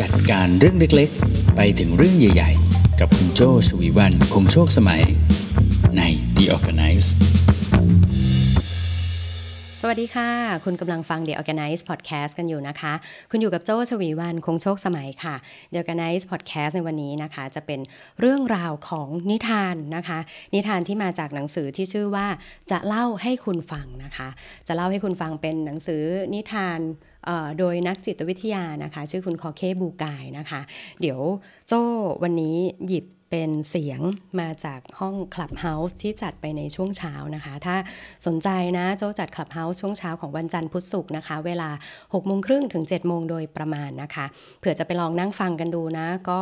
จัดการเรื่องเล็กๆ ไปถึงเรื่องใหญ่ๆ กับคุณโจชวีวันคงโชคสมัย ใน The Organize สวัสดีค่ะ คุณกำลังฟัง The Organize Podcast กันอยู่นะคะ คุณอยู่กับโจชวีวันคงโชคสมัยค่ะ The Organize Podcast ในวันนี้นะคะ จะเป็นเรื่องราวของนิทานนะคะ นิทานที่มาจากหนังสือที่ชื่อว่าจะเล่าให้คุณฟังนะคะ จะเล่าให้คุณฟังเป็นหนังสือนิทาน โดยนักจิตวิทยานะคะ ชื่อคุณ Jorge Bucay นะคะ เดี๋ยวโจ้วันนี้หยิบ เป็นเสียงมาจากห้อง Clubhouse ที่จัดไปในช่วงเช้านะคะ ถ้าสนใจนะโจจัด Clubhouse ช่วงเช้าของวันจันทร์พุธศุกร์นะคะ เวลา6โมงครึ่งถึง7โมงโดยประมาณนะคะเผื่อจะไปลองนั่งฟังกันดูนะ ก็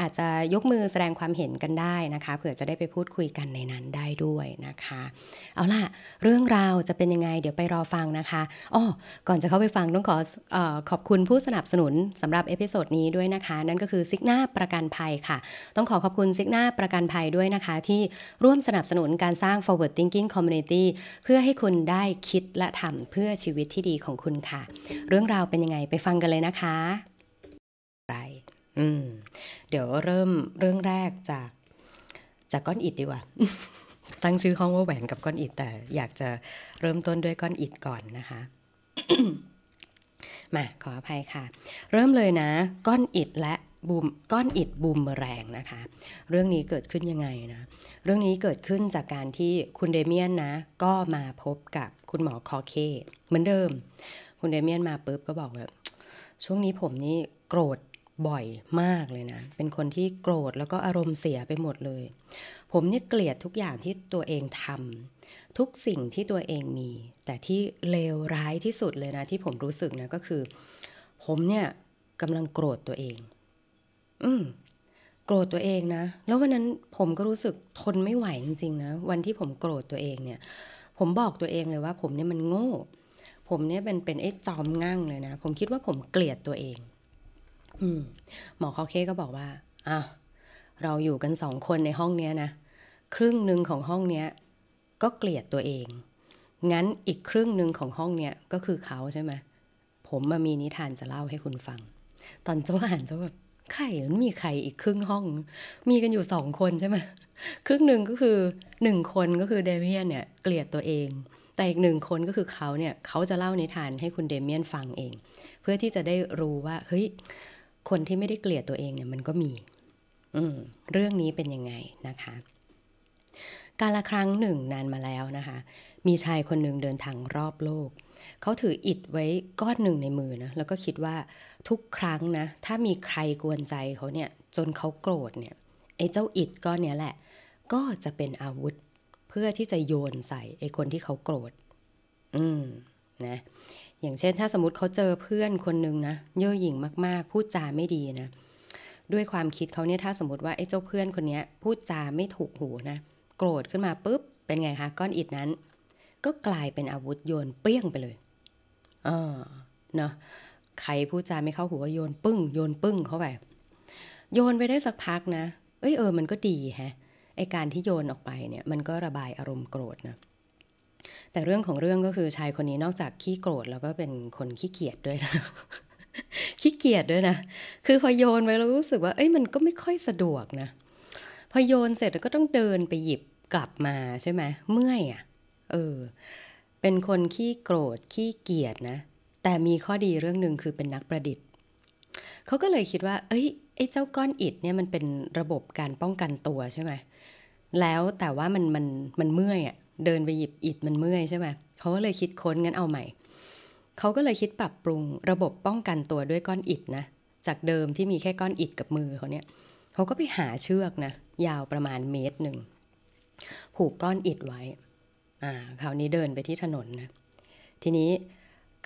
อาจจะยกมือแสดงความเห็นกันได้นะคะเผื่อจะได้ไปพูดคุยกันในนั้นได้ด้วยนะคะ เอาล่ะ เรื่องราวจะเป็นยังไง เดี๋ยวไปรอฟังนะคะอ้อก่อนจะเข้าไปฟังต้องขออขอบคุณผู้สนับสนุนสำหรับ episode นี้ด้วยนะคะ นั่นก็คือซิกน่าประกันภัยค่ะ ต้องขอขอบคุณซิกน่าประกันภัยด้วยนะคะ ที่ร่วมสนับสนุนการสร้าง forward thinking community เพื่อให้คุณได้คิดและทำเพื่อชีวิตที่ดีของคุณค่ะ เรื่องราวเป็นยังไงไปฟังกันเลยนะคะไรอืมเดี๋ยวเริ่มเรื่องแรกจากจากก้อนอิดดีกว่า ตั้งชื่อห้องว่าแหวนกับก้อนอิดแต่อยากจะเริ่มต้นด้วยก้อนอิดก่อนนะคะมาขออภัยค่ะ เริ่มเลยนะ ก้อนอิดและ บูมก้อนอิดบูมแรงนะคะ เรื่องนี้เกิดขึ้นยังไงนะ เรื่องนี้เกิดขึ้นจากการที่คุณเดเมียนนะ ก็มาพบกับคุณหมอคอเค เหมือนเดิม คุณเดเมียนมาปุ๊บก็บอกว่าช่วงนี้ผมนี่โกรธบ่อยมากเลยนะ เป็นคนที่โกรธแล้วก็อารมณ์เสียไปหมดเลย ผมนี่เกลียดทุกอย่างที่ตัวเองทำทุกสิ่งที่ตัวเองมี แต่ที่เลวร้ายที่สุดเลยนะ ที่ผมรู้สึกนะก็คือ ผมเนี่ยกำลังโกรธตัวเอง อืมโกรธตัวเองนะ แล้ววันนั้นผมก็รู้สึกทนไม่ไหวจริงๆนะ วันที่ผมโกรธตัวเองเนี่ย ผมบอกตัวเองเลยว่า ผมเนี่ยมันโง่ ผมเนี่ยเป็นเป็นไอ้จอมง่างเลยนะ ผมคิดว่าผมเกลียดตัวเอง อืมหมอคอเคก็บอกว่าอะเราอยู่กันสองคนในห้องเนี้ยนะ ครึ่งหนึ่งของห้องเนี้ย ก็เกลียดตัวเอง งั้นอีกครึ่งหนึ่งของห้องเนี้ยก็คือเขาใช่ไหมผมมามีนิทานจะเล่าให้คุณฟัง ตอนเจ้าอ่านเจ้าแบบ ไข่มันมีไข่อีกครึ่งห้อง มีกันอยู่สองคนใช่ไหมครึ่งหนึ่งก็คือหนึ่งคนก็คือเดเมียนเนี่ยเกลียดตัวเอง แต่อีกหนึ่งคนก็คือเขาเนี่ยเขาจะเล่านิทานให้คุณเดเมียนฟังเอง เพื่อที่จะได้รู้ว่าเฮ้ยคนที่ไม่ได้เกลียดตัวเองเนี่ยมันก็มีอืมเรื่องนี้เป็นยังไงนะคะ การละครั้งหนึ่งนานมาแล้วนะคะ มีชายคนหนึ่งเดินทางรอบโลก เขาถืออิดไว้ก้อนหนึ่งในมือนะแล้วก็คิดว่าทุกครั้งนะ ถ้ามีใครกวนใจเขาเนี่ยจนเขาโกรธเนี่ยไอ้เจ้าอิดก้อนเนี้ยแหละ ก็จะเป็นอาวุธเพื่อที่จะโยนใส่ไอ้คนที่เขาโกรธ อืมนะอย่างเช่นถ้าสมมติเขาเจอเพื่อนคนหนึ่งนะเย่อหยิ่งมากๆ พูดจาไม่ดีนะ ด้วยความคิดเขาเนี่ยถ้าสมมติว่าไอ้เจ้าเพื่อนคนนี้พูดจาไม่ถูกหูนะ โกรธขึ้นมาปุ๊บ เป็นไงคะ ก้อนอิดนั้น ก็กลายเป็นอาวุธโยนเปรี้ยงไปเลยเออเนาะใครพูดจาไม่เข้าหูก็โยนปึ้ง โยนปึ้งเข้าไป โยนไปได้สักพักนะ เอ้ยเออ มันก็ดีแฮะ ไอการที่โยนออกไปเนี่ย มันก็ระบายอารมณ์โกรธนะ แต่เรื่องของเรื่องก็คือชายคนนี้นอกจากขี้โกรธแล้วก็เป็นคนขี้เกียจด้วยนะขี้เกียจด้วยนะ คือพอโยนไปแล้วรู้สึกว่า เอ้ยมันก็ไม่ค่อยสะดวกนะ พอโยนเสร็จก็ต้องเดินไปหยิบกลับมาใช่ไหมเมื่อยอะ่ะ เออ เป็นคนขี้โกรธขี้เกียจนะ แต่มีข้อดีเรื่องหนึ่งคือเป็นนักประดิษฐ์ เขาก็เลยคิดว่า เอ้ยไอ้เจ้าก้อนอิฐเนี่ยมันเป็นระบบการป้องกันตัวใช่ไหมแล้วแต่ว่ามันมันมันเมื่อยอะ่ะเดินไปหยิบอิฐมันเมื่อยใช่ไหมเขาก็เลยคิดค้นงั้นเอาใหม่ เขาก็เลยคิดปรับปรุงระบบป้องกันตัวด้วยก้อนอิฐนะ จากเดิมที่มีแค่ก้อนอิฐกับมือเขาเนี่ย เขาก็ไปหาเชือกนะ ยาวประมาณเมตรหนึ่ง ผูกก้อนอิฐไว้ อ่าคราวนี้เดินไปที่ถนนนะทีนี้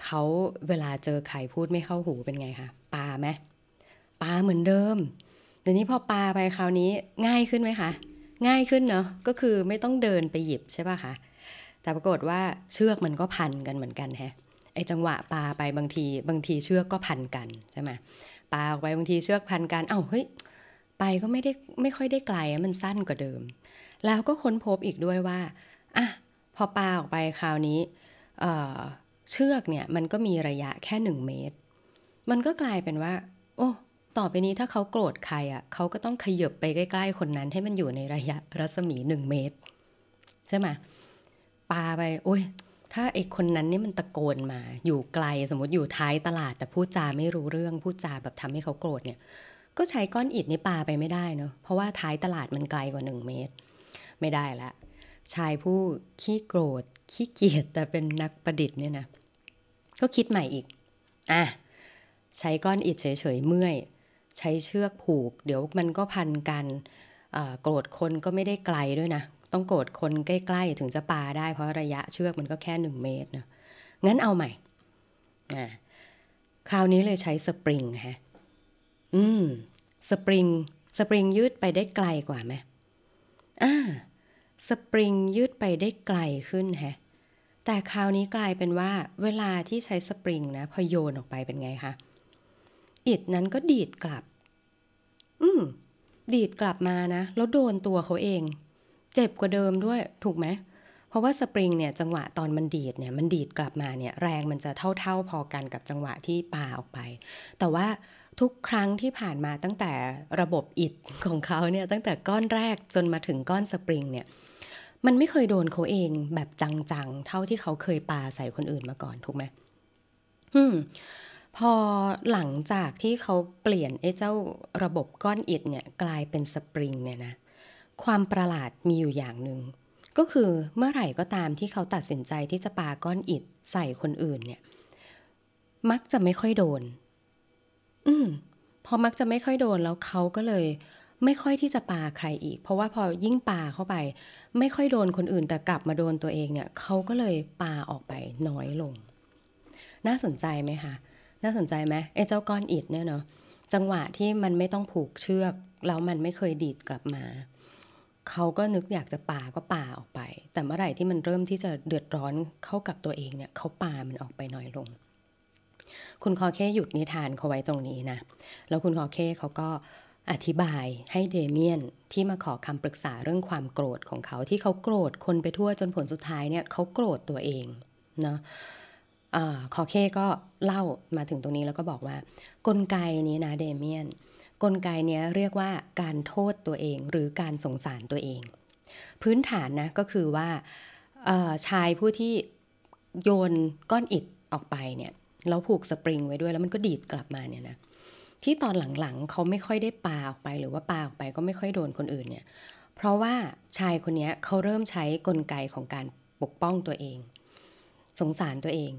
เขาเวลาเจอใครพูดไม่เข้าหูเป็นไงคะปาไหมปาเหมือนเดิมเดี๋ยวนี้พอปาไปคราวนี้ง่ายขึ้นไหมคะ ง่ายขึ้นเนาะก็คือไม่ต้องเดินไปหยิบใช่ป่ะคะแต่ปรากฏว่าเชือกมันก็พันกันเหมือนกันแฮะไอจังหวะปาไปบางทีบางทีเชือกก็พันกันใช่ไหมปาออกไปบางทีเชือกพันกันเอ้าเฮ้ยไปก็ไม่ได้ไม่ค่อยได้ไกลมันสั้นกว่าเดิม แล้วก็ค้นพบอีกด้วยว่าอะ พอปาออกไปคราวนี้เเชือกเนี่ยมันก็มีระยะแค่หนึ่งเมตร มันก็กลายเป็นว่า โอ้ต่อไปนี้ถ้าเขาโกรธใครอะเขาก็ต้องขยบไปใกล้ ๆ คนนั้นให้มันอยู่ในระยะรัศมีหนึ่งเมตรใช่ไหมปาไปโอ้ยถ้าไอคนนั้นนี่มันตะโกนมา อยู่ไกลสมมติอยู่ท้ายตลาด แต่พูดจาไม่รู้เรื่องพูดจาแบบทำให้เขาโกรธเนี่ย ก็ใช้ก้อนอิฐนี่ปาไปไม่ได้เนาะเพราะว่าท้ายตลาดมันไกลกว่าหนึ่งเมตร ไม่ได้ละ ชายผู้ขี้โกรธ ขี้เกียจแต่เป็นนักประดิษฐ์เนี่ยนะ ก็คิดใหม่อีก อะ ใช้ก้อนอิฐเฉยๆเมื่อย ใช้เชือกผูก เดี๋ยวมันก็พันกันโกรธคนก็ไม่ได้ไกลด้วยนะ ต้องโกรธคนใกล้ๆ ถึงจะปาได้เพราะระยะเชือกมันก็แค่หนึ่งเมตรนะงั้นเอาใหม่อ่าคราวนี้เลยใช้สปริงฮะ อืม สปริง สปริงยืดไปได้ไกลกว่าไหมอ่า สปริงยืดไปได้ไกลขึ้นฮะ แต่คราวนี้กลายเป็นว่าเวลาที่ใช้สปริงนะพอโยนออกไปเป็นไงคะ อิดนั้นก็ดีดกลับ อืม ดีดกลับมานะ แล้วโดนตัวเขาเอง เจ็บกว่าเดิมด้วย ถูกไหม เพราะว่าสปริงเนี่ยจังหวะตอนมันดีดเนี่ยมันดีดกลับมาเนี่ยแรงมันจะเท่าๆพอกันกับจังหวะที่ปาออกไป แต่ว่าทุกครั้งที่ผ่านมาตั้งแต่ระบบอิดของเขาเนี่ยตั้งแต่ก้อนแรกจนมาถึงก้อนสปริงเนี่ย มันไม่เคยโดนเขาเองแบบจังๆ เท่าที่เขาเคยปาใส่คนอื่นมาก่อนถูกไหมอืมพอหลังจากที่เขาเปลี่ยนไอ้เจ้าระบบก้อนอิฐเนี่ยกลายเป็นสปริงเนี่ยนะความประหลาดมีอยู่อย่างหนึ่งก็คือเมื่อไหร่ก็ตามที่เขาตัดสินใจที่จะปาก้อนอิฐใส่คนอื่นเนี่ย มักจะไม่ค่อยโดน อืมพอมักจะไม่ค่อยโดนแล้วเขาก็เลย ไม่ค่อยที่จะปาใครอีก เพราะว่าพอยิ่งปาเข้าไป ไม่ค่อยโดนคนอื่นแต่กลับมาโดนตัวเองเนี่ยเขาก็เลยปาออกไปน้อยลง น่าสนใจไหมคะน่าสนใจไหมไอ้เจ้าก้อนอิดเนี่ยเนาะจังหวะที่มันไม่ต้องผูกเชือกแล้วมันไม่เคยดีดกลับมาเขาก็นึกอยากจะป่าก็ป่าออกไป แต่เมื่อไหร่ที่มันเริ่มที่จะเดือดร้อนเข้ากับตัวเองเนี่ยเขาป่ามันออกไปน้อยลง คุณคอเคหยุดนิทานเขาไว้ตรงนี้นะ แล้วคุณคอเคเขาก็ อธิบายให้เดเมียนที่มาขอคำปรึกษาเรื่องความโกรธของเขาที่เขาโกรธคนไปทั่วจนผลสุดท้ายเนี่ยเขาโกรธตัวเองเนาะคอเคก็เล่ามาถึงตรงนี้แล้วก็บอกว่า กลไกนี้นะเดเมียน กลไกนี้เรียกว่าการโทษตัวเองหรือการสงสารตัวเอง พื้นฐานนะก็คือว่าชายผู้ที่โยนก้อนอิฐออกไปเนี่ยแล้วผูกสปริงไว้ด้วยแล้วมันก็ดีดกลับมาเนี่ยนะ ที่ตอนหลังๆเขาไม่ค่อยได้ปาออกไปหรือว่าปาออกไปก็ไม่ค่อยโดนคนอื่นเนี่ย เพราะว่าชายคนนี้เขาเริ่มใช้กลไกของการปกป้องตัวเอง สงสารตัวเอง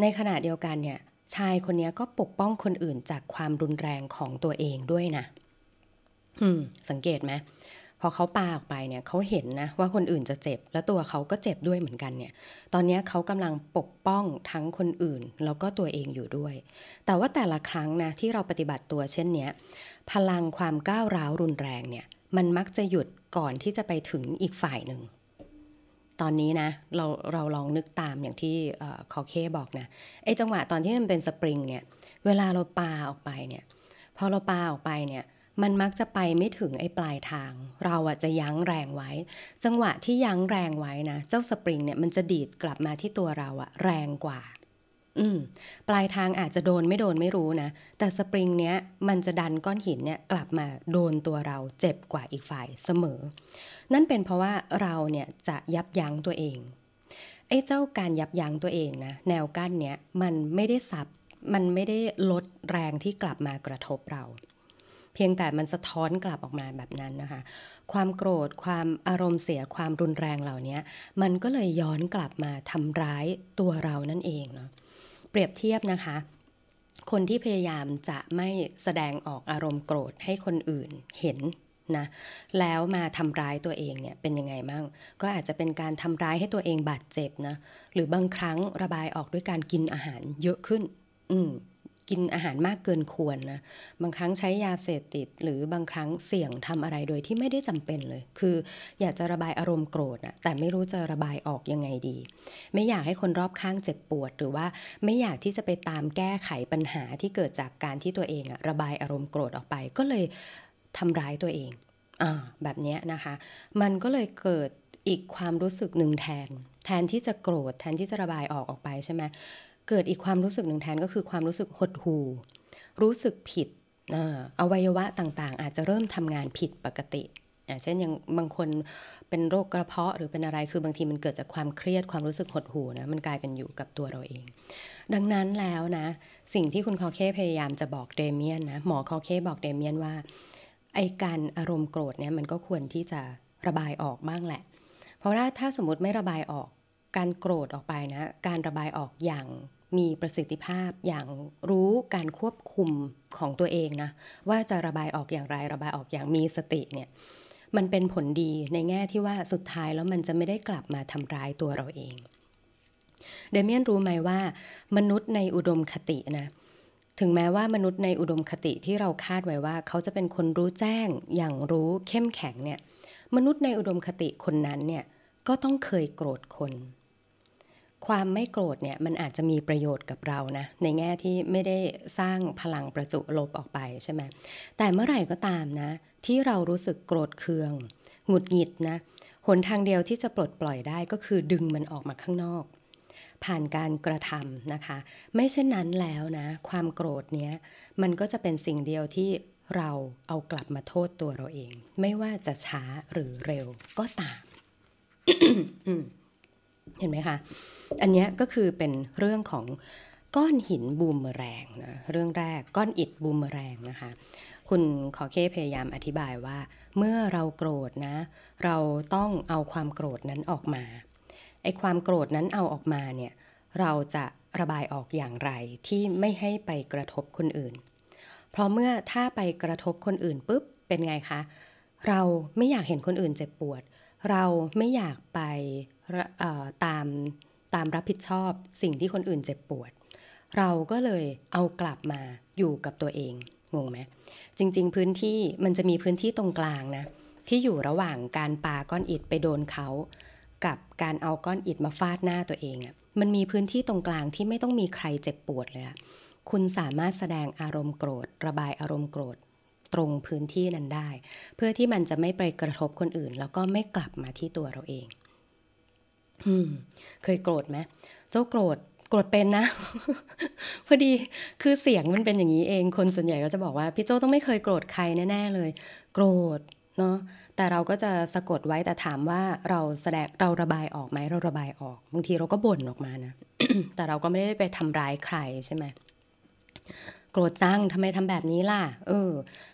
ในขณะเดียวกันเนี่ยชายคนนี้ก็ปกป้องคนอื่นจากความรุนแรงของตัวเองด้วยนะสังเกตไหม อเขาปาออกไปเนี่ยเขาเห็นนะว่าคนอื่นจะเจ็บ แล้วตัวเขาก็เจ็บด้วยเหมือนกันเนี่ย ตอนนี้เขากำลังปกป้องทั้งคนอื่น แล้วก็ตัวเองอยู่ด้วย แต่ว่าแต่ละครั้งนะที่เราปฏิบัติตัวเช่นเนี้ยพลังความก้าวร้าวรุนแรงเนี่ยมันมักจะหยุดก่อนที่จะไปถึงอีกฝ่ายหนึ่ง ตอนนี้นะเราเราลองนึกตามอย่างที่คอเคบอกนะไอ้จังหวะตอนที่มันเป็นสปริงเนี่ยเวลาเราปาออกไปเนี่ยพอเราปาออกไปเนี่ย มันมักจะไปไม่ถึงไอ้ปลายทาง เราอะจะยั้งแรงไว้ จังหวะที่ยั้งแรงไว้นะ เจ้าสปริงเนี่ยมันจะดีดกลับมาที่ตัวเราอะแรงกว่า อืม ปลายทางอาจจะโดนไม่โดนไม่รู้นะ แต่สปริงเนี้ยมันจะดันก้อนหินเนี่ยกลับมาโดนตัวเราเจ็บกว่าอีกฝ่ายเสมอ นั่นเป็นเพราะว่าเราเนี่ยจะยับยั้งตัวเอง ไอ้เจ้าการยับยั้งตัวเองนะแนวกั้นเนี้ยมันไม่ได้สับมันไม่ได้ลดแรงที่กลับมากระทบเรา เพียงแต่มันสะท้อนกลับออกมาแบบนั้นนะคะ ความโกรธความอารมณ์เสียความรุนแรงเหล่านี้มันก็เลยย้อนกลับมาทำร้ายตัวเรานั่นเองเนาะเปรียบเทียบนะคะ คนที่พยายามจะไม่แสดงออกอารมณ์โกรธให้คนอื่นเห็นนะแล้วมาทำร้ายตัวเองเนี่ยเป็นยังไงมั่ง ก็อาจจะเป็นการทำร้ายให้ตัวเองบาดเจ็บนะหรือบางครั้งระบายออกด้วยการกินอาหารเยอะขึ้น อืม กินอาหารมากเกินควรนะบางครั้งใช้ยาเสพติด หรือบางครั้งเสี่ยงทำอะไรโดยที่ไม่ได้จำเป็นเลย คืออยากจะระบายอารมณ์โกรธนะแต่ไม่รู้จะระบายออกยังไงดี ไม่อยากให้คนรอบข้างเจ็บปวด หรือว่าไม่อยากที่จะไปตามแก้ไขปัญหาที่เกิดจากการที่ตัวเองอะระบายอารมณ์โกรธออกไป ก็เลยทำร้ายตัวเองอ่าแบบนี้นะคะ มันก็เลยเกิดอีกความรู้สึกหนึ่งแทน แทนที่จะโกรธแทนที่จะระบายออกออกไปใช่ไหม เกิดอีกความรู้สึกหนึ่งแทนก็คือความรู้สึกหดหู่รู้สึกผิดอวัยวะต่างๆ อาจจะเริ่มทำงานผิดปกติเช่นอย่างบางคนเป็นโรคกระเพาะหรือเป็นอะไรคือบางทีมันเกิดจากความเครียดความรู้สึกหดหู่นะมันกลายเป็นอยู่กับตัวเราเอง ดังนั้นแล้วนะ สิ่งที่คุณคอเคพยายามจะบอกเดเมียนนะหมอคอเคบอกเดเมียนว่าไอการอารมณ์โกรธเนี่ยมันก็ควรที่จะระบายออกบ้างแหละ เพราะว่าถ้าสมมติไม่ระบายออก การโกรธออกไปนะ การระบายออกอย่างมีประสิทธิภาพอย่างรู้การควบคุมของตัวเองนะ ว่าจะระบายออกอย่างไรระบายออกอย่างมีสติเนี่ยมันเป็นผลดีในแง่ที่ว่าสุดท้ายแล้วมันจะไม่ได้กลับมาทำร้ายตัวเราเอง เดเมียนรู้ไหมว่า มนุษย์ในอุดมคตินะถึงแม้ว่ามนุษย์ในอุดมคติที่เราคาดไว้ว่า เขาจะเป็นคนรู้แจ้งอย่างรู้เข้มแข็งเนี่ยมนุษย์ในอุดมคติคนนั้นเนี่ยก็ต้องเคยโกรธคน ความไม่โกรธเนี่ยมันอาจจะมีประโยชน์กับเรานะในแง่ที่ไม่ได้สร้างพลังประจุลบออกไปใช่ไหมแต่เมื่อไหร่ก็ตามนะ ที่เรารู้สึกโกรธเคืองหงุดหงิดนะหนทางเดียวที่จะปลดปล่อยได้ก็คือดึงมันออกมาข้างนอก ผ่านการกระทำนะคะ ไม่เช่นนั้นแล้วนะ ความโกรธเนี้ยมันก็จะเป็นสิ่งเดียวที่เราเอากลับมาโทษตัวเราเอง ไม่ว่าจะช้าหรือเร็วก็ตาม เห็นไหมคะ อันนี้ก็คือเป็นเรื่องของก้อนหินบูมแรงนะเรื่องแรกก้อนอิฐบูมแรงนะคะ คุณขอเคพยายามอธิบายว่า เมื่อเราโกรธนะ เราต้องเอาความโกรธนั้นออกมาไอ้ความโกรธนั้นเอาออกมาเนี่ยเราจะระบายออกอย่างไรที่ไม่ให้ไปกระทบคนอื่น เพราะเมื่อถ้าไปกระทบคนอื่นปุ๊บเป็นไงคะ เราไม่อยากเห็นคนอื่นเจ็บปวด เราไม่อยากไป ตามตามรับผิดชอบสิ่งที่คนอื่นเจ็บปวด เราก็เลยเอากลับมาอยู่กับตัวเองงงไหมจริง ๆ พื้นที่มันจะมีพื้นที่ตรงกลางนะที่อยู่ระหว่างการปาก้อนอิฐไปโดนเขา กับการเอาก้อนอิฐมาฟาดหน้าตัวเองอะ่ะมันมีพื้นที่ตรงกลางที่ไม่ต้องมีใครเจ็บปวดเลยคุณสามารถแสดงอารมณ์โกรธ ระบายอารมณ์โกรธตรงพื้นที่นั้นได้ เพื่อที่มันจะไม่ไปกระทบคนอื่น แล้วก็ไม่กลับมาที่ตัวเราเอง เคยโกรธไหมเจ้าโกรธโกรธเป็นนะ พอดีคือเสียงมันเป็นอย่างนี้เองคนส่วนใหญ่ก็จะบอกว่าพี่โจต้องไม่เคยโกรธใครแน่ๆเลย โกรธเนาะแต่เราก็จะสะกดไว้แต่ถามว่าเราแสดงเราระบายออกไหมเราระบายออกบางทีเราก็บ่นออกมานะแต่เราก็ไม่ได้ไปทำร้ายใครใช่ไหม โกรธจังทำไมทำแบบนี้ล่ะ เออ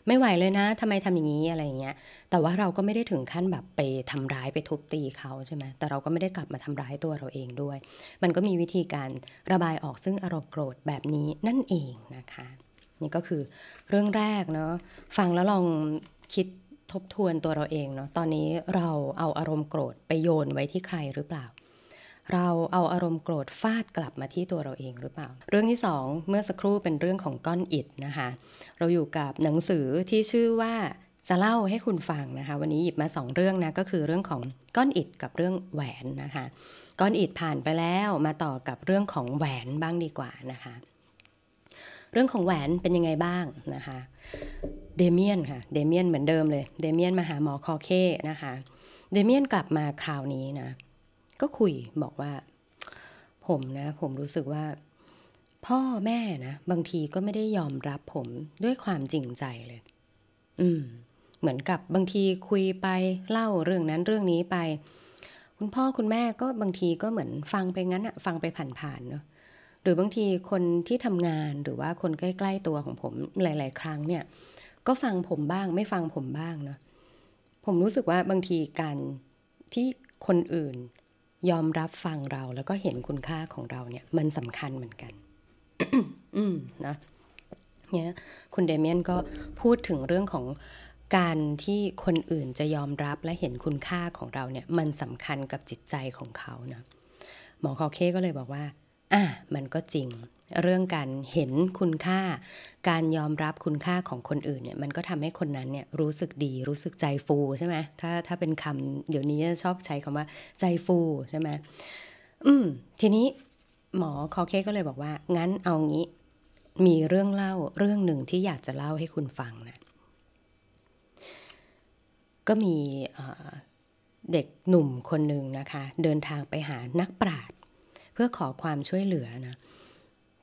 ไม่ไหวเลยนะทำไมทำอย่างนี้อะไรอย่างเงี้ย แต่ว่าเราก็ไม่ได้ถึงขั้นแบบไปทำร้ายไปทุบตีเขาใช่ไหมแต่เราก็ไม่ได้กลับมาทำร้ายตัวเราเองด้วย มันก็มีวิธีการระบายออกซึ่งอารมณ์โกรธแบบนี้นั่นเองนะคะ นี่ก็คือเรื่องแรกเนาะฟังแล้วลองคิดทบทวนตัวเราเองเนาะตอนนี้เราเอาอารมณ์โกรธไปโยนไว้ที่ใครหรือเปล่า เราเอาอารมณ์โกรธฟาดกลับมาที่ตัวเราเองหรือเปล่า เรื่องที่สองเมื่อสักครู่เป็นเรื่องของก้อนอิดนะคะ เราอยู่กับหนังสือที่ชื่อว่าจะเล่าให้คุณฟังนะคะ วันนี้หยิบมาสองเรื่องนะก็คือเรื่องของก้อนอิดกับเรื่องแหวนนะคะ ก้อนอิดผ่านไปแล้วมาต่อกับเรื่องของแหวนบ้างดีกว่านะคะ เรื่องของแหวนเป็นยังไงบ้างนะคะเดเมียนค่ะเดเมียนเหมือนเดิมเลยเดเมียนมาหาหมอคอเคนะคะเดเมียนกลับมาคราวนี้นะ ก็คุยบอกว่า ผมนะ ผมรู้สึกว่า พ่อแม่นะบางทีก็ไม่ได้ยอมรับผมด้วยความจริงใจเลย อืม เหมือนกับบางทีคุยไปเล่าเรื่องนั้นเรื่องนี้ไป คุณพ่อคุณแม่ก็บางทีก็เหมือนฟังไปงั้นอะฟังไปผ่านๆเนาะหรือบางทีคนที่ทำงานหรือว่าคนใกล้ ๆ ตัวของผมหลาย ๆ ครั้งเนี่ย ก็ฟังผมบ้าง ไม่ฟังผมบ้างเนาะผมรู้สึกว่าบางทีการที่คนอื่น ยอมรับฟังเราแล้วก็เห็นคุณค่าของเราเนี่ย มันสำคัญเหมือนกัน อืมนะเนี่ยคุณเดเมียนก็พูดถึงเรื่องของการที่คนอื่นจะยอมรับและเห็นคุณค่าของเราเนี่ย มันสำคัญกับจิตใจของเขานะหมอคอเคก็เลยบอกว่า อะมันก็จริง เรื่องการเห็นคุณค่า การยอมรับคุณค่าของคนอื่นเนี่ยมันก็ทำให้คนนั้นเนี่ยรู้สึกดีรู้สึกใจฟูใช่ไหมถ้าถ้าเป็นคำเดี๋ยวนี้ชอบใช้คำว่าใจฟูใช่ไหมอืมทีนี้หมอคอเคก็เลยบอกว่า งั้นเอางี้ มีเรื่องเล่าเรื่องหนึ่งที่อยากจะเล่าให้คุณฟังนะ ก็มีเด็กหนุ่มคนหนึ่งนะคะ เดินทางไปหานักปราชญ์ พื่อขอความช่วยเหลือนะ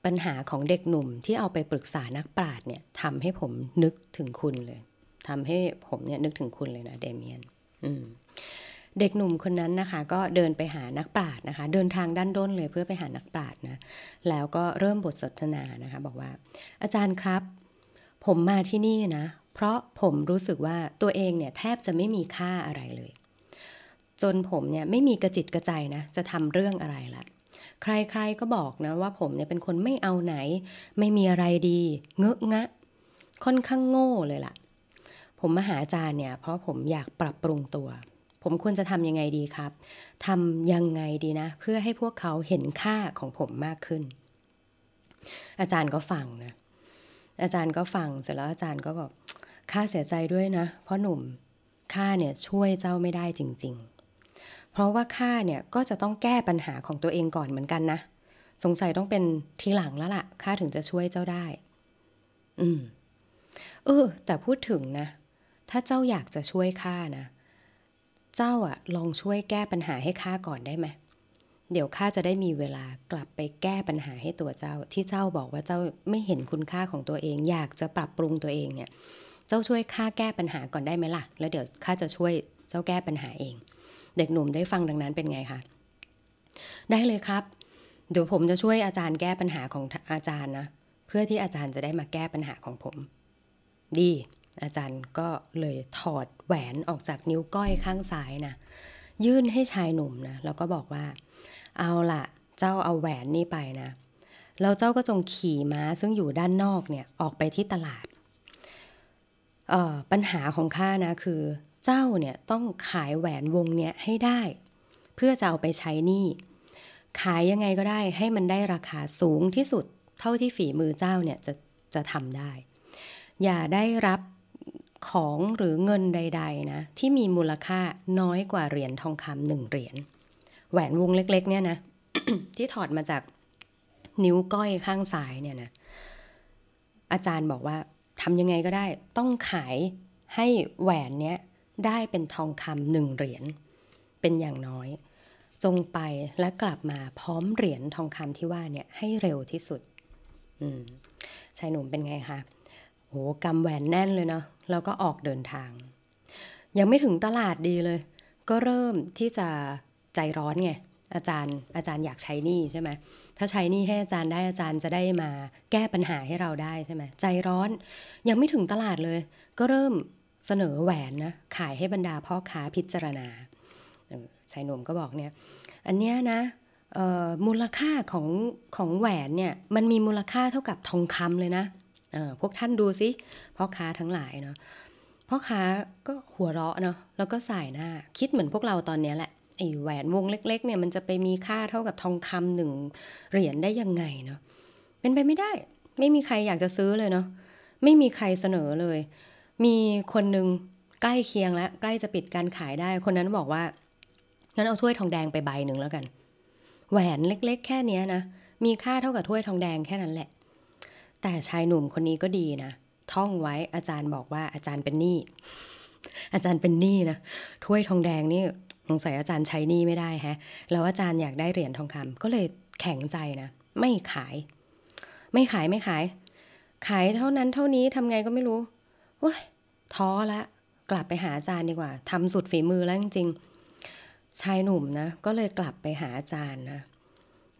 ปัญหาของเด็กหนุ่มที่เอาไปปรึกษานักปราชญ์เนี่ยทำให้ผมนึกถึงคุณเลยทำให้ผมเนี่ยนึกถึงคุณเลยนะเดเมียนเด็กหนุ่มคนนั้นนะคะ ก็เดินไปหานักปราชญ์นะคะ เดินทางด้านด้นเลยเพื่อไปหานักปราชญ์นะแล้วก็เริ่มบทสนทนานะคะ บอกว่า อาจารย์ครับ ผมมาที่นี่นะ เพราะผมรู้สึกว่าตัวเองเนี่ยแทบจะไม่มีค่าอะไรเลย จนผมเนี่ยไม่มีกระจิตกระใจนะจะทำเรื่องอะไรละ ใครๆก็บอกนะว่าผมเนี่ยเป็นคนไม่เอาไหน ไม่มีอะไรดี เงอะงะ ค่อนข้างโง่เลยล่ะ ผมมาหาอาจารย์เนี่ย เพราะผมอยากปรับปรุงตัว ผมควรจะทำยังไงดีครับทำยังไงดีนะ เพื่อให้พวกเขาเห็นค่าของผมมากขึ้น อาจารย์ก็ฟังนะ อาจารย์ก็ฟังเสร็จแล้วอาจารย์ก็บอกข้าเสียใจด้วยนะ เพราะหนุ่มข้าเนี่ยช่วยเจ้าไม่ได้จริง ๆ เพราะว่าข้าเนี่ยก็จะต้องแก้ปัญหาของตัวเองก่อนเหมือนกันนะ สงสัยต้องเป็นทีหลังแล้วล่ะข้าถึงจะช่วยเจ้าได้ อืม เออ แต่พูดถึงนะ ถ้าเจ้าอยากจะช่วยข้านะ เจ้าอะลองช่วยแก้ปัญหาให้ข้าก่อนได้ไหมเดี๋ยวข้าจะได้มีเวลากลับไปแก้ปัญหาให้ตัวเจ้า ที่เจ้าบอกว่าเจ้าไม่เห็นคุณค่าของตัวเอง อยากจะปรับปรุงตัวเองเนี่ย เจ้าช่วยข้าแก้ปัญหาก่อนได้ไหมล่ะ แล้วเดี๋ยวข้าจะช่วยเจ้าแก้ปัญหาเอง เด็กหนุ่มได้ฟังดังนั้นเป็นไงคะได้เลยครับ เดี๋ยวผมจะช่วยอาจารย์แก้ปัญหาของอาจารย์นะเพื่อที่อาจารย์จะได้มาแก้ปัญหาของผม ดี อาจารย์ก็เลยถอดแหวนออกจากนิ้วก้อยข้างซ้ายนะยื่นให้ชายหนุ่มนะแล้วก็บอกว่า เอาล่ะ เจ้าเอาแหวนนี่ไปนะแล้วเจ้าก็จงขี่ม้าซึ่งอยู่ด้านนอกเนี่ยออกไปที่ตลาดปัญหาของข้านะคือ เจ้าเนี่ยต้องขายแหวนวงเนี้ยให้ได้ เพื่อจะเอาไปใช้หนี้ ขายยังไงก็ได้ให้มันได้ราคาสูงที่สุดเท่าที่ฝีมือเจ้าเนี่ยจะจะทำได้ อย่าได้รับของหรือเงินใด ๆ นะ ที่มีมูลค่าน้อยกว่าเหรียญทองคำหนึ่งเหรียญแหวนวงเล็ก ๆ เนี่ยนะที่ถอดมาจากนิ้วก้อยข้างซ้ายเนี่ยนะอาจารย์บอกว่าทำยังไงก็ได้ ต้องขายให้แหวนเนี้ย ได้เป็นทองคำหนึ่งเหรียญเป็นอย่างน้อย จงไปและกลับมาพร้อมเหรียญทองคำที่ว่าเนี่ยให้เร็วที่สุดอืมชายหนุ่มเป็นไงคะโหกำแหวนแน่นเลยเนาะแล้วก็ออกเดินทาง ยังไม่ถึงตลาดดีเลย ก็เริ่มที่จะใจร้อนไงอาจารย์อาจารย์อยากใช้นี้ใช่ไหมถ้าใช้นี้ให้อาจารย์ได้อาจารย์จะได้มาแก้ปัญหาให้เราได้ใช่ไหมใจร้อน ยังไม่ถึงตลาดเลย ก็เริ่ม เสนอแหวนนะขายให้บรรดาพ่อค้าพิจารณาชายหนุ่มก็บอกเนี่ยอันเนี้ยนะมูลค่าของของแหวนเนี่ยมันมีมูลค่าเท่ากับทองคำเลยนะพวกท่านดูสิพ่อค้าทั้งหลายเนาะพ่อค้าก็หัวเราะเนาะแล้วก็สายหน้า คิดเหมือนพวกเราตอนนี้แหละไอ้แหวนวงเล็ก ๆ เนี่ยมันจะไปมีค่าเท่ากับทองคำหนึ่งเหรียญได้ยังไงเนาะเป็นไปไม่ได้ ไม่มีใครอยากจะซื้อเลยเนาะไม่มีใครเสนอเลย มีคนหนึ่งใกล้เคียงแล้วใกล้จะปิดการขายได้ คนนั้นบอกว่างั้นเอาถ้วยทองแดงไปใบหนึ่งแล้วกัน แหวนเล็ก ๆ แค่นี้นะมีค่าเท่ากับถ้วยทองแดงแค่นั้นแหละ แต่ชายหนุ่มคนนี้ก็ดีนะท่องไว้อาจารย์บอกว่าอาจารย์เป็นหนี้อาจารย์เป็นหนี้นะถ้วยทองแดงนี่สงสัยอาจารย์ใช้หนี่ไม่ได้ฮะแล้วอาจารย์อยากได้เหรียญทองคำก็เลยแข็งใจนะไม่ขาย ไม่ขายไม่ขาย ขายเท่านั้นเท่านี้ทำไงก็ไม่รู้ โอ้ยท้อละกลับไปหาอาจารย์ดีกว่าทำสุดฝีมือแล้วจริงๆชายหนุ่มนะก็เลยกลับไปหาอาจารย์นะ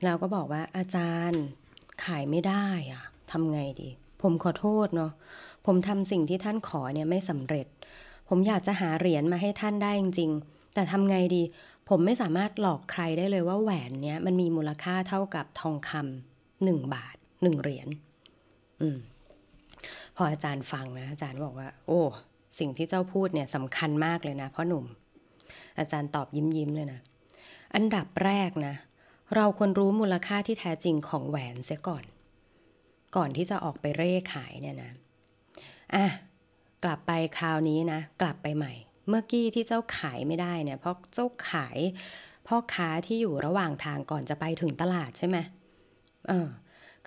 แล้วก็บอกว่าอาจารย์ขายไม่ได้อะทำไงดี ผมขอโทษเนาะผมทำสิ่งที่ท่านขอเนี่ยไม่สำเร็จ ผมอยากจะหาเหรียญมาให้ท่านได้จริงๆ แต่ทำไงดี ผมไม่สามารถหลอกใครได้เลยว่าแหวนเนี้ยมันมีมูลค่าเท่ากับทองคำหนึ่งบาทหนึ่งเหรียญอืม พออาจารย์ฟังนะอาจารย์บอกว่า โอ้ สิ่งที่เจ้าพูดเนี่ยสำคัญมากเลยนะพ่อหนุ่ม อาจารย์ตอบยิ้มยิ้มเลยนะ อันดับแรกนะ เราควรรู้มูลค่าที่แท้จริงของแหวนเสียก่อน ก่อนที่จะออกไปเร่ขายเนี่ยนะอะกลับไปคราวนี้นะ กลับไปใหม่ เมื่อกี้ที่เจ้าขายไม่ได้เนี่ยเพราะเจ้าขายพ่อค้าที่อยู่ระหว่างทางก่อนจะไปถึงตลาดใช่ไหมเออ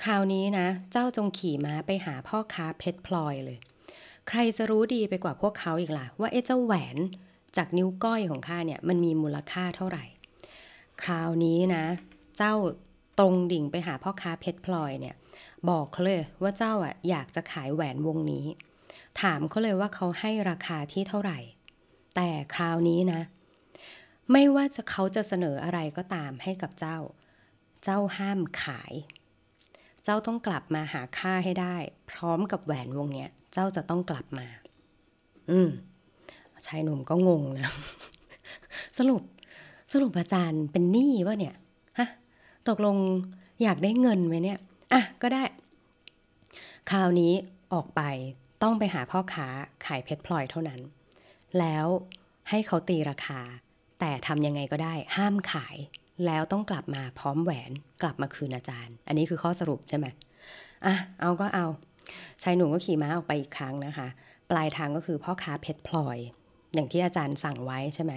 คราวนี้นะ เจ้าจงขี่ม้าไปหาพ่อค้าเพชรพลอยเลย ใครจะรู้ดีไปกว่าพวกเขาอีกล่ะ ว่าเอ๊ะเจ้าแหวนจากนิ้วก้อยของข้าเนี่ยมันมีมูลค่าเท่าไหร่ คราวนี้นะ เจ้าตรงดิ่งไปหาพ่อค้าเพชรพลอยเนี่ย บอกเขาเลยว่าเจ้าอะอยากจะขายแหวนวงนี้ ถามเขาเลยว่าเขาให้ราคาที่เท่าไหร่ แต่คราวนี้นะ ไม่ว่าจะเขาจะเสนออะไรก็ตามให้กับเจ้า เจ้าห้ามขาย เจ้าต้องกลับมาหาค่าให้ได้ พร้อมกับแหวนวงเนี้ย เจ้าจะต้องกลับมา อืมชายหนุ่มก็งงนะ สรุปสรุปอาจารย์เป็นหนี้วะเนี่ย ฮะ ตกลงอยากได้เงินไหมเนี่ย อะ ก็ได้ คราวนี้ออกไปต้องไปหาพ่อค้าขายเพชรพลอยเท่านั้น แล้วให้เขาตีราคา แต่ทำยังไงก็ได้ ห้ามขาย แล้วต้องกลับมาพร้อมแหวนกลับมาคืนอาจารย์ อันนี้คือข้อสรุปใช่ไหมอะเอาก็เอา ชายหนุ่มก็ขี่ม้าออกไปอีกครั้งนะคะ ปลายทางก็คือพ่อค้าเพชรพลอย อย่างที่อาจารย์สั่งไว้ใช่ไหม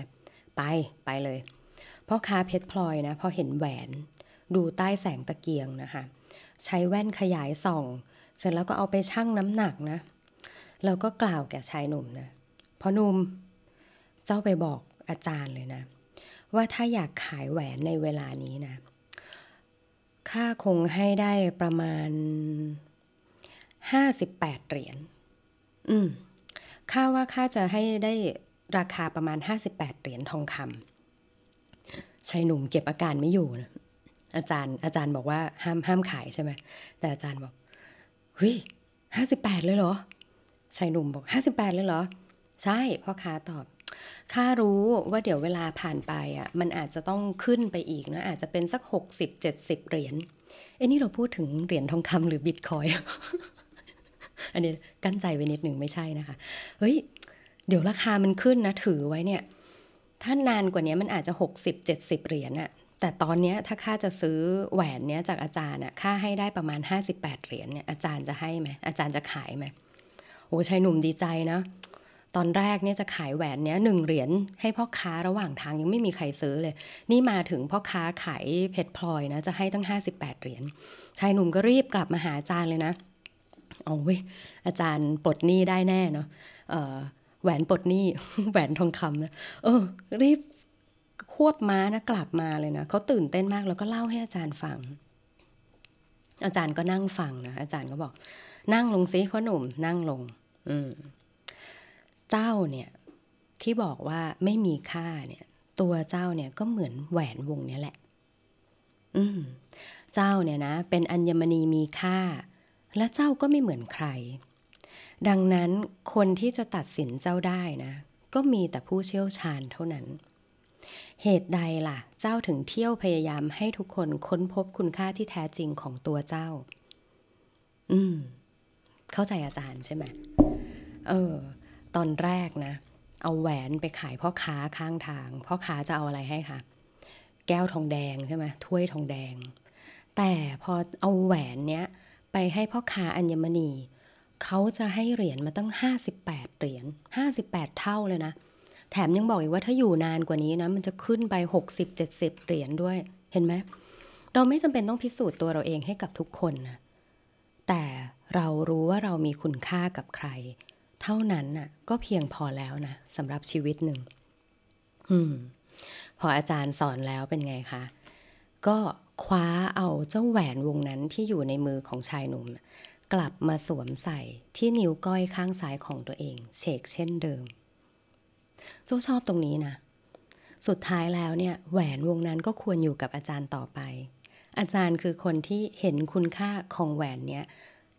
ไปไปเลยพ่อค้าเพชรพลอยนะพอเห็นแหวน ดูใต้แสงตะเกียงนะคะ ใช้แว่นขยายส่อง เสร็จแล้วก็เอาไปชั่งน้ำหนักนะแล้วก็กล่าวแก่ชายหนุ่มนะพ่อหนุ่มเจ้าไปบอกอาจารย์เลยนะ ว่าถ้าอยากขายแหวนในเวลานี้นะ ค่าคงให้ได้ประมาณห้าสิบแปดเหรียญ อืม ค่าว่าค่าจะให้ได้ราคาประมาณ58เหรียญทองคำชายหนุ่มเก็บอาการไม่อยู่นะอาจารย์อาจารย์บอกว่าห้ามห้ามขายใช่ไหม แต่อาจารย์บอกเฮ้ยห้าสิบแปดเลยเหรอชายหนุ่มบอกห้าสิบแปดเลยเหรอ ใช่พ่อค้าตอบ ข้ารู้ว่าเดี๋ยวเวลาผ่านไปอะมันอาจจะต้องขึ้นไปอีกนะอาจจะเป็นสักหกสิบเจ็ดสิบเหรียญเอ้นี่เราพูดถึงเหรียญทองคำหรือบิตคอยอันนี้กั้นใจไว้นิดหนึ่งไม่ใช่นะคะ เฮ้ย เดี๋ยวราคามันขึ้นนะถือไว้เนี่ย ถ้านานกว่านี้มันอาจจะ 60 70 เหรียญอะแต่ตอนนี้ถ้าข้าจะซื้อแหวนเนี้ยจากอาจารย์อะค่าให้ได้ประมาณ 58 เหรียญเนี่ยอาจารย์จะให้ไหมอาจารย์จะขายไหมโอ้ชายหนุ่มดีใจนะ ตอนแรกเนี่ยจะขายแหวนเนี้ยหนึ่งเหรียญให้พ่อค้าระหว่างทางยังไม่มีใครซื้อเลย นี่มาถึงพ่อค้าขายเพชรพลอยนะจะให้ตั้ง 58 เหรียญชายหนุ่มก็รีบกลับมาหาอาจารย์เลยนะเอาเว้ยอาจารย์ปลดหนี้ได้แน่เนาะแหวนปลดหนี้แหวนทองคำนะเออ รีบควบม้านะกลับมาเลยนะเขาตื่นเต้นมากแล้วก็เล่าให้อาจารย์ฟัง อาจารย์ก็นั่งฟังนะอาจารย์ก็บอก นั่งลงสิพ่อหนุ่มนั่งลง อืม เจ้าเนี่ยที่บอกว่าไม่มีค่าเนี่ย ตัวเจ้าเนี่ยก็เหมือนแหวนวงนี้แหละ อืม เจ้าเนี่ยนะ เป็นอัญมณีมีค่า และเจ้าก็ไม่เหมือนใคร ดังนั้นคนที่จะตัดสินเจ้าได้นะ ก็มีแต่ผู้เชี่ยวชาญเท่านั้น เหตุใดล่ะ เจ้าถึงเที่ยวพยายามให้ทุกคนค้นพบคุณค่าที่แท้จริงของตัวเจ้า อืม เข้าใจอาจารย์ใช่ไหมเออ ตอนแรกนะ เอาแหวนไปขายพ่อค้าข้างทาง พ่อค้าจะเอาอะไรให้คะแก้วทองแดงใช่ไหมถ้วยทองแดง แต่พอเอาแหวนเนี้ยไปให้พ่อค้าอัญมณี เขาจะให้เหรียญมาตั้ง 58 เหรียญ58 เท่าเลยนะ แถมยังบอกอีกว่าถ้าอยู่นานกว่านี้นะ มันจะขึ้นไป 60-70 เหรียญด้วยเห็นไหมเราไม่จำเป็นต้องพิสูจน์ตัวเราเองให้กับทุกคนนะแต่เรารู้ว่าเรามีคุณค่ากับใคร เท่านั้นน่ะ ก็เพียงพอแล้วนะสำหรับชีวิตหนึ่งอืม พออาจารย์สอนแล้วเป็นไงคะ ก็คว้าเอาเจ้าแหวนวงนั้นที่อยู่ในมือของชายหนุ่ม กลับมาสวมใส่ที่นิ้วก้อยข้างซ้ายของตัวเองเชกเช่นเดิมโจชอบตรงนี้นะสุดท้ายแล้วเนี่ยแหวนวงนั้นก็ควรอยู่กับอาจารย์ต่อไป อาจารย์คือคนที่เห็นคุณค่าของแหวนเนี้ย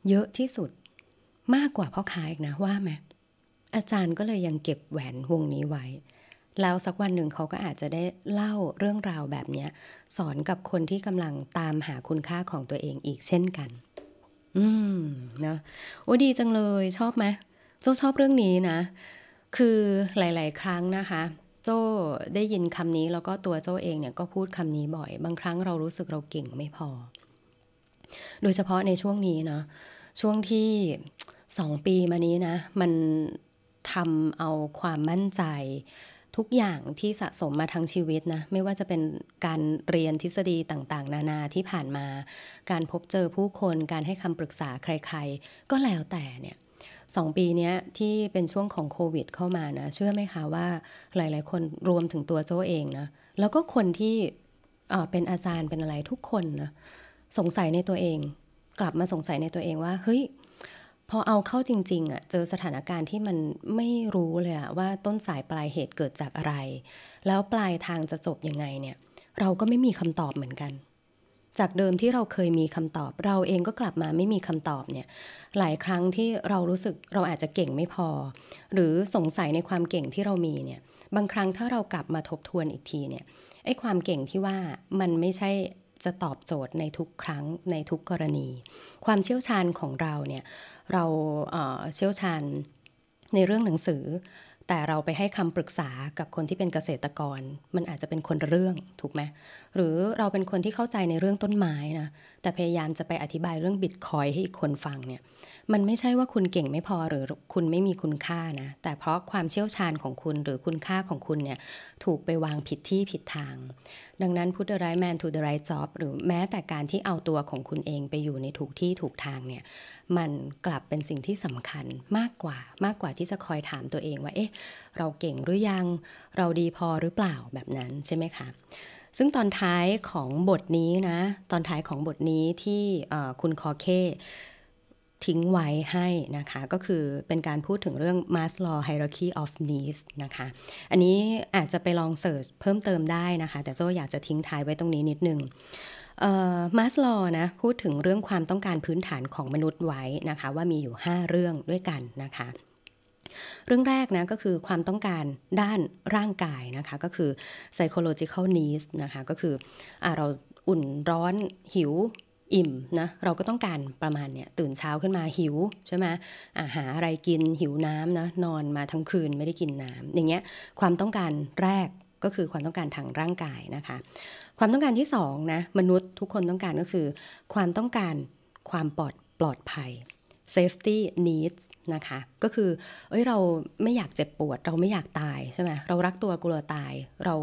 เยอะที่สุด มากกว่าพ่อค้าอีกนะว่าไหมอาจารย์ก็เลยยังเก็บแหวนวงนี้ไว้ แล้วสักวันหนึ่งเขาก็อาจจะได้เล่าเรื่องราวแบบนี้สอนกับคนที่กำลังตามหาคุณค่าของตัวเองอีกเช่นกัน อืมนะโอ้ดีจังเลยชอบไหมโจชอบเรื่องนี้นะ คือหลาย ๆ ครั้งนะคะ โจได้ยินคำนี้แล้วก็ตัวโจเองเนี่ยก็พูดคำนี้บ่อย บางครั้งเรารู้สึกเราเก่งไม่พอ โดยเฉพาะในช่วงนี้เนาะ ช่วงที่สองปีมานี้นะ มันทำเอาความมั่นใจ ทุกอย่างที่สะสมมาทั้งชีวิตนะ ไม่ว่าจะเป็นการเรียนทฤษฎีต่างๆ นานาที่ผ่านมา การพบเจอผู้คนการให้คำปรึกษาใครๆ ก็แล้วแต่เนี่ยสองปีนี้ที่เป็นช่วงของโควิดเข้ามานะ เชื่อไหมคะว่าหลาย ๆ คนรวมถึงตัวโจ้เองนะ แล้วก็คนที่เป็นอาจารย์เป็นอะไรทุกคนนะสงสัยในตัวเอง กลับมาสงสัยในตัวเองว่า เฮ้ย พอเอาเข้าจริงๆอะ่ะเจอสถานการณ์ที่มันไม่รู้เลยอะว่าต้นสายปลายเหตุเกิดจากอะไร แล้วปลายทางจะจบยังไงเนี่ย เราก็ไม่มีคำตอบเหมือนกัน จากเดิมที่เราเคยมีคำตอบ เราเองก็กลับมาไม่มีคำตอบเนี่ยหลายครั้งที่เรารู้สึกเราอาจจะเก่งไม่พอ หรือสงสัยในความเก่งที่เรามีเนี่ยบางครั้งถ้าเรากลับมาทบทวนอีกทีเนี่ยไอ้ความเก่งที่ว่ามันไม่ใช่ จะตอบโจทย์ในทุกครั้งในทุกกรณี ความเชี่ยวชาญของเราเนี่ยเราเชี่ยวชาญในเรื่องหนังสือ แต่เราไปให้คำปรึกษากับคนที่เป็นเกษตรกร มันอาจจะเป็นคนเรื่องถูกไหม หรือเราเป็นคนที่เข้าใจในเรื่องต้นไม้นะแต่พยายามจะไปอธิบายเรื่องบิตคอยให้อีกคนฟังเนี่ยมันไม่ใช่ว่าคุณเก่งไม่พอหรือคุณไม่มีคุณค่านะแต่เพราะความเชี่ยวชาญของคุณหรือคุณค่าของคุณเนี่ยถูกไปวางผิดที่ผิดทาง ดังนั้น put the right man to the right job หรือแม้แต่การที่เอาตัวของคุณเองไปอยู่ในถูกที่ถูกทางเนี่ยมันกลับเป็นสิ่งที่สำคัญมากกว่ามากกว่าที่จะคอยถามตัวเองว่าเอ๊ะเราเก่งหรือยัง เราดีพอหรือเปล่าแบบนั้นใช่ไหมคะ ซึ่งตอนท้ายของบทนี้นะ ตอนท้ายของบทนี้ที่คุณคอเคทิ้งไว้ให้นะคะ ก็คือเป็นการพูดถึงเรื่อง Maslow hierarchy of needs นะคะ อันนี้อาจจะไปลองเสิร์ชเพิ่มเติมได้นะคะ แต่โจอยากจะทิ้งท้ายไว้ตรงนี้นิดนึงมาสลอนะพูดถึงเรื่องความต้องการพื้นฐานของมนุษย์ไว้นะคะ ว่ามีอยู่ 5 เรื่องด้วยกันนะคะ เรื่องแรกนะก็คือความต้องการด้านร่างกายนะคะก็คือ psychological needs นะคะก็คืออเราอุ่นร้อนหิวอิ่มนะเราก็ต้องการประมาณเนี่ยตื่นเช้าขึ้นมาหิวใช่ไหมอาหาอะไรกินหิวน้ำนะนอนมาทั้งคืนไม่ได้กินน้ำอย่างเงี้ยความต้องการแรกก็คือความต้องการทางร่างกายนะคะ ความต้องการที่สองนะมนุษย์ทุกคนต้องการก็คือ ความต้องการความปลอดปลอดภัย safety needs นะคะ ก็คือ เอ้ย เราไม่อยากเจ็บปวด เราไม่อยากตายใช่ไหม เรารักตัวกลัวตาย เรา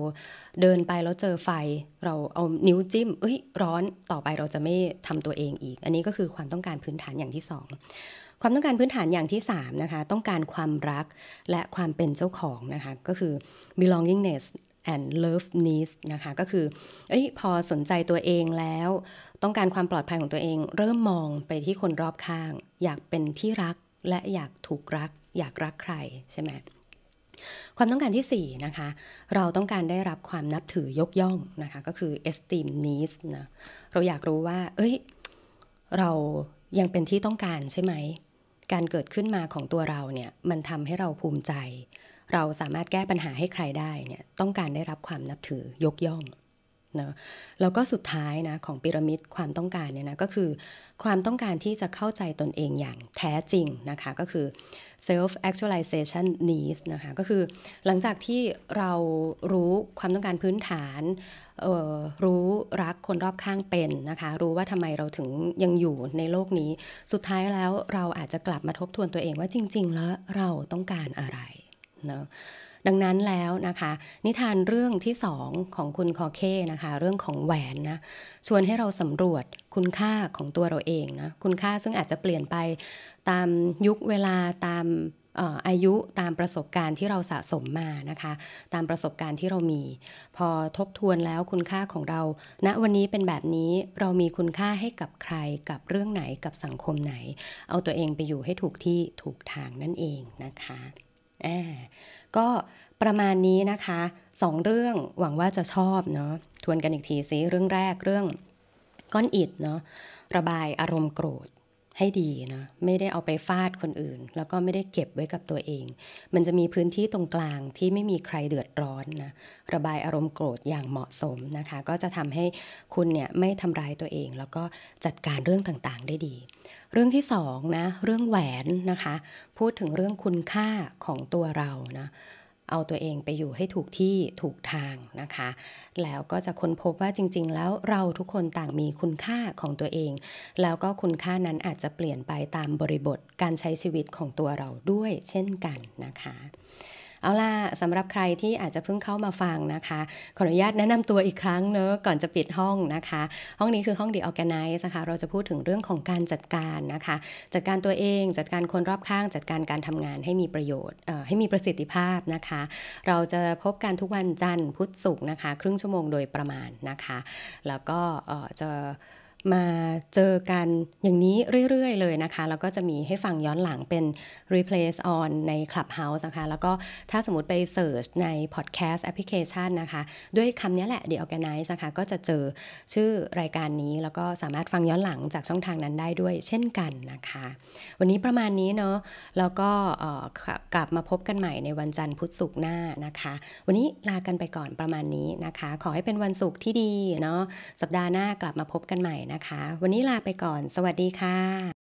เดินไปแล้วเจอไฟ เราเอานิ้วจิ้ม เอ้ย ร้อน ต่อไปเราจะไม่ทำตัวเองอีก อันนี้ก็คือความต้องการพื้นฐานอย่างที่สองความต้องการพื้นฐานอย่างที่ 3 นะคะ ต้องการความรักและความเป็นเจ้าของนะคะ ก็คือ belongingness and love needs นะคะ ก็คือ เอ้ย พอสนใจตัวเองแล้ว ต้องการความปลอดภัยของตัวเอง เริ่มมองไปที่คนรอบข้าง อยากเป็นที่รักและอยากถูกรัก อยากรักใครใช่ไหมความต้องการที่4นะคะเราต้องการได้รับความนับถือยกย่องนะคะก็คือ esteem needs นะเราอยากรู้ว่า เอ้ย เรายังเป็นที่ต้องการใช่ไหม การเกิดขึ้นมาของตัวเราเนี่ยมันทำให้เราภูมิใจ เราสามารถแก้ปัญหาให้ใครได้เนี่ยต้องการได้รับความนับถือยกย่อง นะแล้วก็สุดท้ายนะของพีระมิดความต้องการเนี่ยนะก็คือความต้องการที่จะเข้าใจตนเองอย่างแท้จริงนะคะก็คือ self actualization needs นะคะก็คือหลังจากที่เรารู้ความต้องการพื้นฐานรู้รักคนรอบข้างเป็นนะคะ รู้ว่าทำไมเราถึงยังอยู่ในโลกนี้ สุดท้ายแล้วเราอาจจะกลับมาทบทวนตัวเองว่าจริง ๆ แล้วเราต้องการอะไรเนาะ ดังนั้นแล้วนะคะ นิทานเรื่องที่สองของคุณคอเคนะคะ เรื่องของแหวนนะชวนให้เราสำรวจคุณค่าของตัวเราเองนะคุณค่าซึ่งอาจจะเปลี่ยนไปตามยุคเวลาตามอายุตามประสบการณ์ที่เราสะสมมานะคะ ตามประสบการณ์ที่เรามี พอทบทวนแล้วคุณค่าของเราณนะวันนี้เป็นแบบนี้เรามีคุณค่าให้กับใครกับเรื่องไหนกับสังคมไหน เอาตัวเองไปอยู่ให้ถูกที่ถูกทางนั่นเองนะคะอ่า ก็ประมาณนี้นะคะสองเรื่องหวังว่าจะชอบเนาะทวนกันอีกทีซิเรื่องแรกเรื่องก้อนอิดเนาะระบายอารมณ์โกรธให้ดีนะไม่ได้เอาไปฟาดคนอื่น แล้วก็ไม่ได้เก็บไว้กับตัวเอง มันจะมีพื้นที่ตรงกลางที่ไม่มีใครเดือดร้อนนะระบายอารมณ์โกรธอย่างเหมาะสมนะคะ ก็จะทำให้คุณเนี่ยไม่ทำร้ายตัวเอง แล้วก็จัดการเรื่องต่างๆได้ดี เรื่องที่สองนะเรื่องแหวนนะคะ พูดถึงเรื่องคุณค่าของตัวเรานะเอาตัวเองไปอยู่ให้ถูกที่ถูกทางนะคะ แล้วก็จะค้นพบว่าจริง ๆ แล้วเราทุกคนต่างมีคุณค่าของตัวเอง แล้วก็คุณค่านั้นอาจจะเปลี่ยนไปตามบริบทการใช้ชีวิตของตัวเราด้วยเช่นกันนะคะ เอาล่ะสำหรับใครที่อาจจะเพิ่งเข้ามาฟังนะคะ ขออนุญาตแนะนำตัวอีกครั้งเนอะก่อนจะปิดห้องนะคะ ห้องนี้คือห้อง The Organize นะคะเราจะพูดถึงเรื่องของการจัดการนะคะ จัดการตัวเองจัดการคนรอบข้าง จัดการการทำงานให้มีประโยชน์ให้มีประสิทธิภาพนะคะ เราจะพบกันทุกวันจันทร์พุธศุกร์นะคะ ครึ่งชั่วโมงโดยประมาณนะคะ แล้วก็จะ มาเจอกันอย่างนี้เรื่อย ๆ เลยนะคะ แล้วก็จะมีให้ฟังย้อนหลังเป็น replace on ใน Clubhouse นะคะ แล้วก็ถ้าสมมติไป search ใน podcast application นะคะ ด้วยคำนี้แหละ The Organize นะคะ ก็จะเจอชื่อรายการนี้ แล้วก็สามารถฟังย้อนหลังจากช่องทางนั้นได้ด้วยเช่นกันนะคะ วันนี้ประมาณนี้เนาะ แล้วก็กลับมาพบกันใหม่ในวันจันทร์พุธศุกร์หน้านะคะ วันนี้ลากันไปก่อนประมาณนี้นะคะ ขอให้เป็นวันศุกร์ที่ดีเนาะ สัปดาห์หน้ากลับมาพบกันใหม่นะคะ วันนี้ลาไปก่อน สวัสดีค่ะ